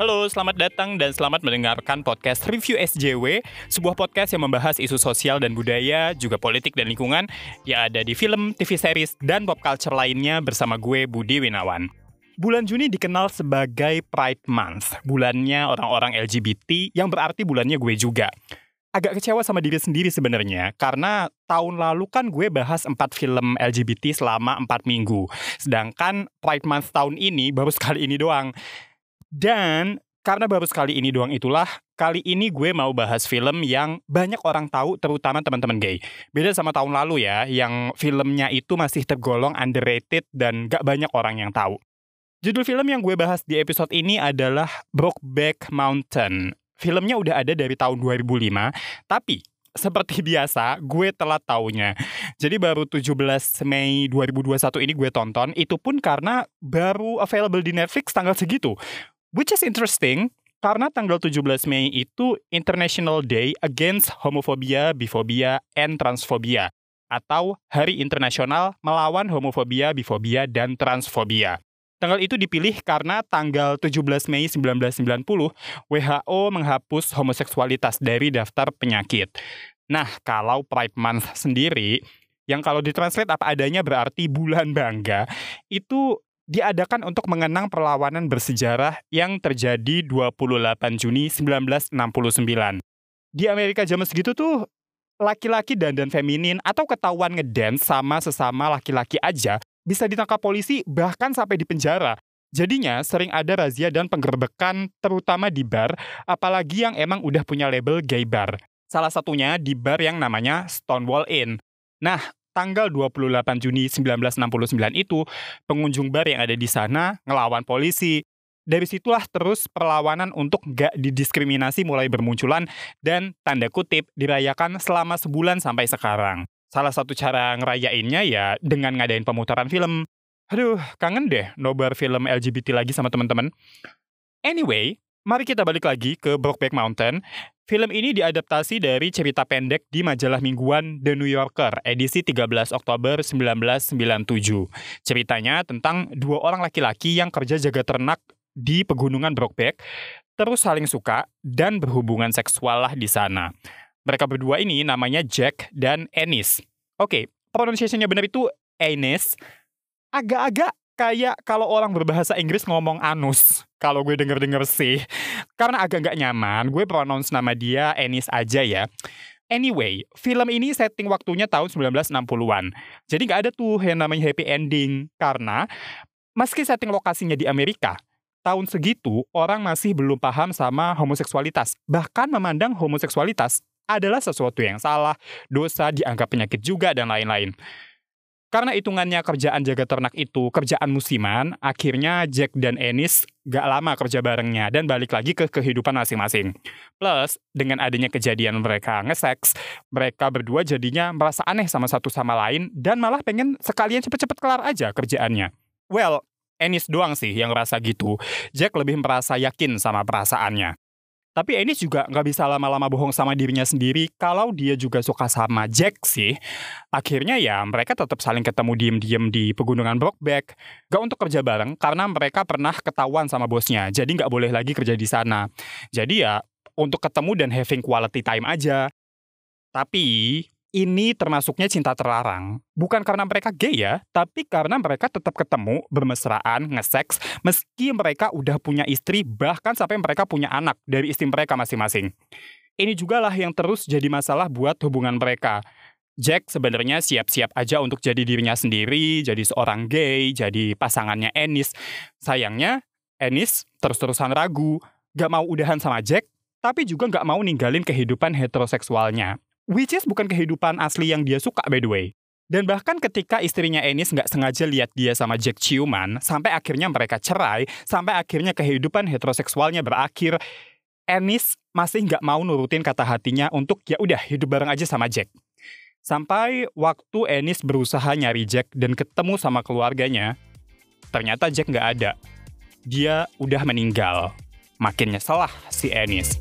Halo, selamat datang dan selamat mendengarkan podcast Review SJW, sebuah podcast yang membahas isu sosial dan budaya, juga politik dan lingkungan yang ada di film, TV series, dan pop culture lainnya bersama gue Budi Winawan. Bulan Juni dikenal sebagai Pride Month, bulannya orang-orang LGBT yang berarti bulannya gue juga. Agak kecewa sama diri sendiri sebenarnya, karena tahun lalu kan gue bahas empat film LGBT selama empat minggu. Sedangkan Pride Month tahun ini baru sekali ini doang. Dan karena baru sekali ini doang itulah, kali ini gue mau bahas film yang banyak orang tahu, terutama teman-teman gay. Beda sama tahun lalu ya, yang filmnya itu masih tergolong underrated dan gak banyak orang yang tahu. Judul film yang gue bahas di episode ini adalah Brokeback Mountain. Filmnya udah ada dari tahun 2005, tapi seperti biasa, gue telat taunya. Jadi baru 17 Mei 2021 ini gue tonton, itu pun karena baru available di Netflix tanggal segitu. Which is interesting, karena tanggal 17 Mei itu International Day Against Homophobia, Biphobia, and Transphobia. Atau Hari Internasional Melawan Homofobia, Bifobia, dan Transfobia. Tanggal itu dipilih karena tanggal 17 Mei 1990, WHO menghapus homoseksualitas dari daftar penyakit. Nah, kalau Pride Month sendiri, yang kalau ditranslate apa adanya berarti bulan bangga, itu diadakan untuk mengenang perlawanan bersejarah yang terjadi 28 Juni 1969. Di Amerika zaman segitu tuh laki-laki dandan feminin atau ketahuan ngedance sama sesama laki-laki aja bisa ditangkap polisi bahkan sampai di penjara. Jadinya sering ada razia dan penggerbekan terutama di bar, apalagi yang emang udah punya label gay bar. Salah satunya di bar yang namanya Stonewall Inn. Nah, tanggal 28 Juni 1969 itu, pengunjung bar yang ada di sana ngelawan polisi. Dari situlah terus perlawanan untuk gak didiskriminasi mulai bermunculan dan tanda kutip dirayakan selama sebulan sampai sekarang. Salah satu cara ngerayainnya ya dengan ngadain pemutaran film. Aduh, kangen deh nobar film LGBT lagi sama teman-teman. Anyway, mari kita balik lagi ke Brokeback Mountain. Film ini diadaptasi dari cerita pendek di majalah mingguan The New Yorker, edisi 13 Oktober 1997. Ceritanya tentang dua orang laki-laki yang kerja jaga ternak di pegunungan Brokeback, terus saling suka dan berhubungan seksual lah di sana. Mereka berdua ini namanya Jack dan Ennis. Oke, okay, pronunciation-nya benar itu Ennis. Agak-agak kayak kalau orang berbahasa Inggris ngomong anus. Kalau gue denger-denger sih. Karena agak nggak nyaman, gue pronounce nama dia Ennis aja ya. Anyway, film ini setting waktunya tahun 1960-an. Jadi nggak ada tuh yang namanya happy ending. Karena meski setting lokasinya di Amerika, tahun segitu orang masih belum paham sama homoseksualitas. Bahkan memandang homoseksualitas adalah sesuatu yang salah, dosa, dianggap penyakit juga, dan lain-lain. Karena hitungannya kerjaan jaga ternak itu kerjaan musiman, akhirnya Jack dan Ennis gak lama kerja barengnya dan balik lagi ke kehidupan masing-masing. Plus, dengan adanya kejadian mereka nge-sex, mereka berdua jadinya merasa aneh sama satu sama lain dan malah pengen sekalian cepet-cepet kelar aja kerjaannya. Well, Ennis doang sih yang merasa gitu. Jack lebih merasa yakin sama perasaannya. Tapi Ennis juga nggak bisa lama-lama bohong sama dirinya sendiri kalau dia juga suka sama Jack sih. Akhirnya ya mereka tetap saling ketemu diem-diem di pegunungan Brokeback. Gak untuk kerja bareng karena mereka pernah ketahuan sama bosnya. Jadi nggak boleh lagi kerja di sana. Jadi ya untuk ketemu dan having quality time aja. Tapi ini termasuknya cinta terlarang. Bukan karena mereka gay ya, tapi karena mereka tetap ketemu, bermesraan, nge-seks, meski mereka udah punya istri, bahkan sampai mereka punya anak dari istri mereka masing-masing. Ini juga lah yang terus jadi masalah buat hubungan mereka. Jack sebenarnya siap-siap aja untuk jadi dirinya sendiri, jadi seorang gay, jadi pasangannya Ennis. Sayangnya, Ennis terus-terusan ragu, gak mau udahan sama Jack, tapi juga gak mau ninggalin kehidupan heteroseksualnya. Which is bukan kehidupan asli yang dia suka by the way. Dan bahkan ketika istrinya Ennis nggak sengaja lihat dia sama Jack ciuman, sampai akhirnya mereka cerai, sampai akhirnya kehidupan heteroseksualnya berakhir, Ennis masih nggak mau nurutin kata hatinya untuk ya udah hidup bareng aja sama Jack. Sampai waktu Ennis berusaha nyari Jack dan ketemu sama keluarganya, ternyata Jack nggak ada. Dia udah meninggal. Makin nyesel lah si Ennis.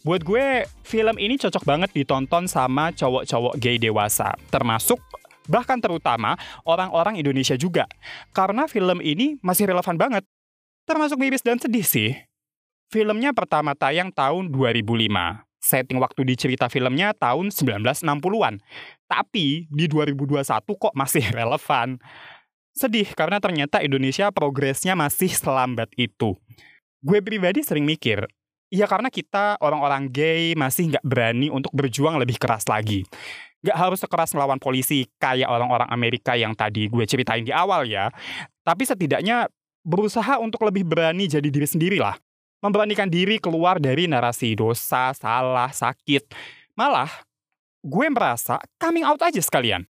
Buat gue, film ini cocok banget ditonton sama cowok-cowok gay dewasa, termasuk bahkan terutama orang-orang Indonesia juga. Karena film ini masih relevan banget. Termasuk miris dan sedih sih. Filmnya pertama tayang tahun 2005. Setting waktu di cerita filmnya tahun 1960-an. Tapi di 2021 kok masih relevan. Sedih karena ternyata Indonesia progresnya masih selambat itu. Gue pribadi sering mikir, ya karena kita orang-orang gay masih nggak berani untuk berjuang lebih keras lagi. Nggak harus sekeras melawan polisi kayak orang-orang Amerika yang tadi gue ceritain di awal ya. Tapi setidaknya berusaha untuk lebih berani jadi diri sendiri lah memberanikan diri keluar dari narasi dosa, salah, sakit. Malah, gue merasa coming out aja sekalian.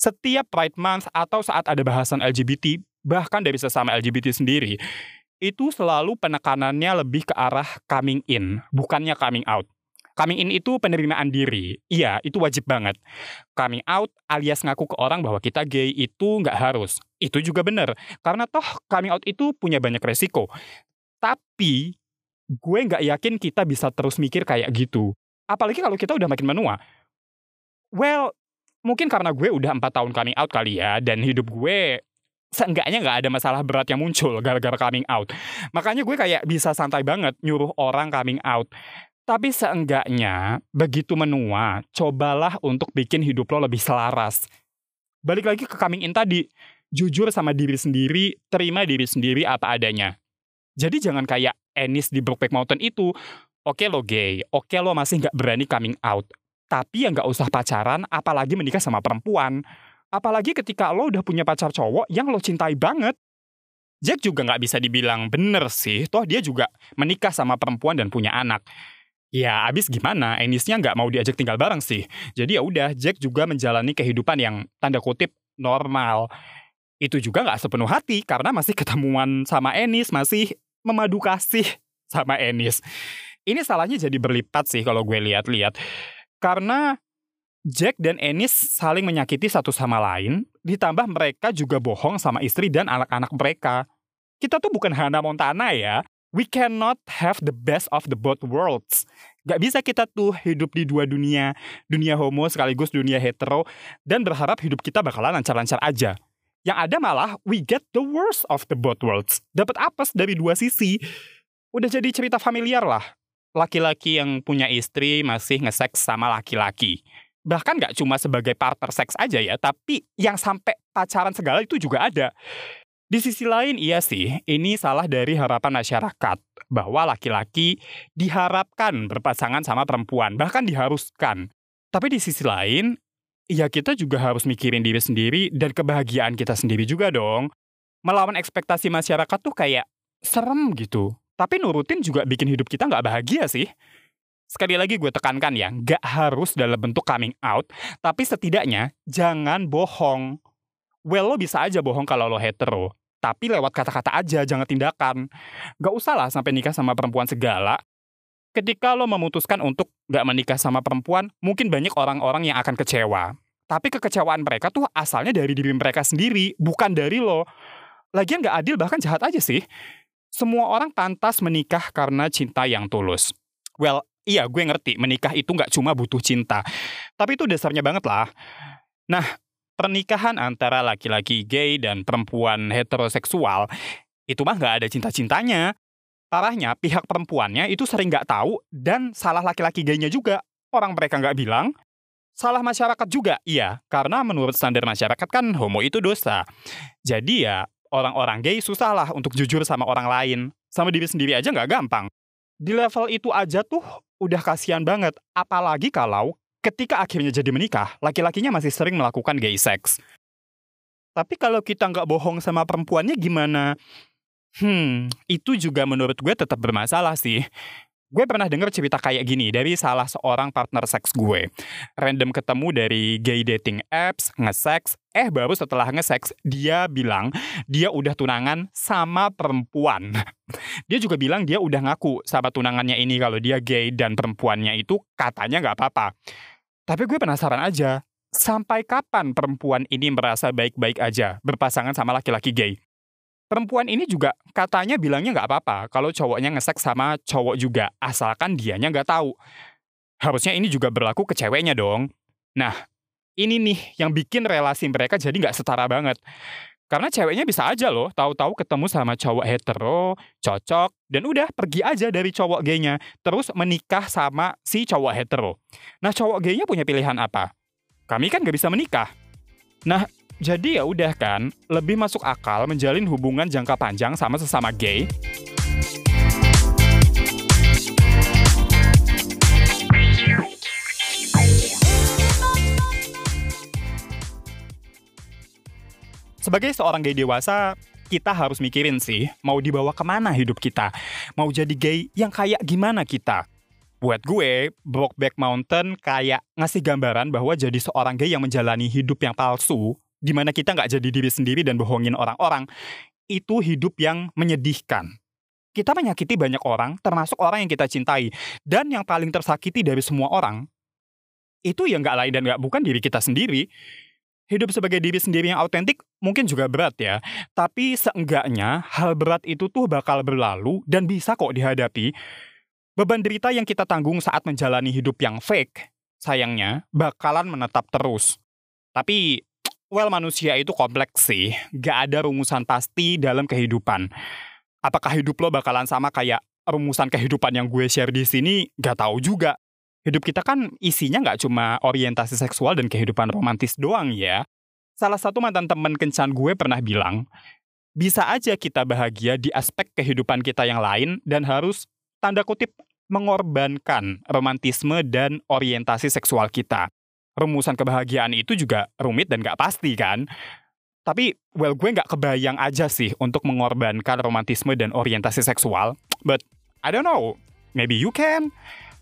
Setiap Pride Month atau saat ada bahasan LGBT, bahkan dari sesama LGBT sendiri, itu selalu penekanannya lebih ke arah coming in, bukannya coming out. Coming in itu penerimaan diri. Iya, itu wajib banget. Coming out alias ngaku ke orang bahwa kita gay itu nggak harus. Itu juga benar. Karena toh coming out itu punya banyak resiko. Tapi gue nggak yakin kita bisa terus mikir kayak gitu. Apalagi kalau kita udah makin menua. Well, mungkin karena gue udah empat tahun coming out kali ya, dan hidup gue seenggaknya nggak ada masalah berat yang muncul gara-gara coming out. Makanya gue kayak bisa santai banget nyuruh orang coming out. Tapi seenggaknya, begitu menua, cobalah untuk bikin hidup lo lebih selaras. Balik lagi ke coming in tadi, jujur sama diri sendiri, terima diri sendiri apa adanya. Jadi jangan kayak Ennis di Brokeback Mountain itu, oke okay lo gay, oke okay lo masih nggak berani coming out, tapi ya nggak usah pacaran, apalagi menikah sama perempuan. Apalagi ketika lo udah punya pacar cowok yang lo cintai banget. Jack juga nggak bisa dibilang bener sih, toh dia juga menikah sama perempuan dan punya anak. Ya abis gimana, Ennisnya nggak mau diajak tinggal bareng sih. Jadi ya udah, Jack juga menjalani kehidupan yang tanda kutip normal. Itu juga nggak sepenuh hati karena masih ketemuan sama Ennis, masih memadu kasih sama Ennis. Ini salahnya jadi berlipat sih kalau gue lihat-lihat. Karena Jack dan Ennis saling menyakiti satu sama lain, ditambah mereka juga bohong sama istri dan anak-anak mereka. Kita tuh bukan Hannah Montana ya. We cannot have the best of the both worlds. Gak bisa kita tuh hidup di dua dunia, dunia homo sekaligus dunia hetero, dan berharap hidup kita bakalan lancar-lancar aja. Yang ada malah we get the worst of the both worlds. Dapat apes dari dua sisi. Udah jadi cerita familiar lah. Laki-laki yang punya istri masih ngeseks sama laki-laki. Bahkan nggak cuma sebagai partner seks aja ya, tapi yang sampai pacaran segala itu juga ada. Di sisi lain, iya sih, ini salah dari harapan masyarakat bahwa laki-laki diharapkan berpasangan sama perempuan, bahkan diharuskan. Tapi di sisi lain, ya kita juga harus mikirin diri sendiri dan kebahagiaan kita sendiri juga dong. Melawan ekspektasi masyarakat tuh kayak serem gitu. Tapi nurutin juga bikin hidup kita nggak bahagia sih. Sekali lagi gue tekankan ya, nggak harus dalam bentuk coming out, tapi setidaknya jangan bohong. Well, lo bisa aja bohong kalau lo hetero, tapi lewat kata-kata aja, jangan tindakan. Gak usah lah sampai nikah sama perempuan segala, ketika lo memutuskan untuk gak menikah sama perempuan, mungkin banyak orang-orang yang akan kecewa. Tapi kekecewaan mereka tuh asalnya dari diri mereka sendiri, bukan dari lo. Lagian gak adil bahkan jahat aja sih. Semua orang pantas menikah karena cinta yang tulus. Well, iya gue ngerti menikah itu gak cuma butuh cinta. Tapi itu dasarnya banget lah. Nah, pernikahan antara laki-laki gay dan perempuan heteroseksual itu mah gak ada cinta-cintanya. Parahnya, pihak perempuannya itu sering nggak tahu dan salah laki-laki gaynya juga. Orang mereka nggak bilang, salah masyarakat juga, iya. Karena menurut standar masyarakat kan homo itu dosa. Jadi ya, orang-orang gay susah lah untuk jujur sama orang lain. Sama diri sendiri aja nggak gampang. Di level itu aja tuh udah kasihan banget. Apalagi kalau ketika akhirnya jadi menikah, laki-lakinya masih sering melakukan gay sex. Tapi kalau kita nggak bohong sama perempuannya gimana? Hmm, itu juga menurut gue tetap bermasalah sih. Gue pernah denger cerita kayak gini dari salah seorang partner seks gue. Random ketemu dari gay dating apps, nge-sex, eh baru setelah nge-sex, dia bilang dia udah tunangan sama perempuan. Dia juga bilang dia udah ngaku sama tunangannya ini kalau dia gay dan perempuannya itu katanya nggak apa-apa. Tapi gue penasaran aja, sampai kapan perempuan ini merasa baik-baik aja berpasangan sama laki-laki gay? Perempuan ini juga katanya bilangnya nggak apa-apa kalau cowoknya ngesek sama cowok juga, asalkan dianya nggak tahu. Harusnya ini juga berlaku ke ceweknya dong. Nah, ini nih yang bikin relasi mereka jadi nggak setara banget. Karena ceweknya bisa aja loh, tahu-tahu ketemu sama cowok hetero, cocok, dan udah pergi aja dari cowok gaynya, terus menikah sama si cowok hetero. Nah, cowok gaynya punya pilihan apa? Kami kan nggak bisa menikah. Nah, jadi ya udah kan, lebih masuk akal menjalin hubungan jangka panjang sama sesama gay Sebagai seorang gay dewasa, kita harus mikirin sih, mau dibawa ke mana hidup kita. Mau jadi gay yang kayak gimana kita. Buat gue, Brokeback Mountain kayak ngasih gambaran bahwa jadi seorang gay yang menjalani hidup yang palsu, di mana kita nggak jadi diri sendiri dan bohongin orang-orang, itu hidup yang menyedihkan. Kita menyakiti banyak orang, termasuk orang yang kita cintai. Dan yang paling tersakiti dari semua orang, itu yang nggak lain dan nggak bukan diri kita sendiri hidup sebagai diri sendiri yang autentik mungkin juga berat ya. Tapi seenggaknya hal berat itu tuh bakal berlalu dan bisa kok dihadapi. Beban derita yang kita tanggung saat menjalani hidup yang fake, sayangnya bakalan menetap terus. Tapi, well manusia itu kompleks sih. Gak ada rumusan pasti dalam kehidupan. Apakah hidup lo bakalan sama kayak rumusan kehidupan yang gue share di sini? Gak tahu juga hidup kita kan isinya nggak cuma orientasi seksual dan kehidupan romantis doang ya. Salah satu mantan teman kencan gue pernah bilang, bisa aja kita bahagia di aspek kehidupan kita yang lain dan harus tanda kutip mengorbankan romantisme dan orientasi seksual kita. Rumusan kebahagiaan itu juga rumit dan gak pasti kan? Tapi, well gue gak kebayang aja sih untuk mengorbankan romantisme dan orientasi seksual. But, I don't know, maybe you can?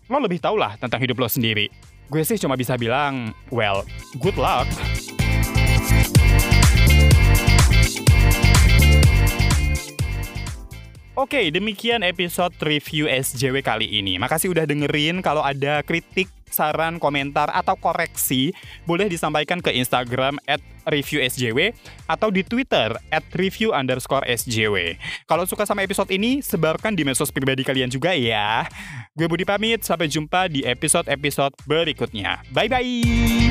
lo lebih tau lah tentang hidup lo sendiri. Gue sih cuma bisa bilang, well, good luck. Oke, demikian episode review SJW kali ini. Makasih udah dengerin. Kalau ada kritik, saran, komentar, atau koreksi, boleh disampaikan ke Instagram at reviewsjw atau di Twitter at review underscore SJW. Kalau suka sama episode ini, sebarkan di medsos pribadi kalian juga ya. Gue Budi pamit, sampai jumpa di episode-episode berikutnya. Bye-bye!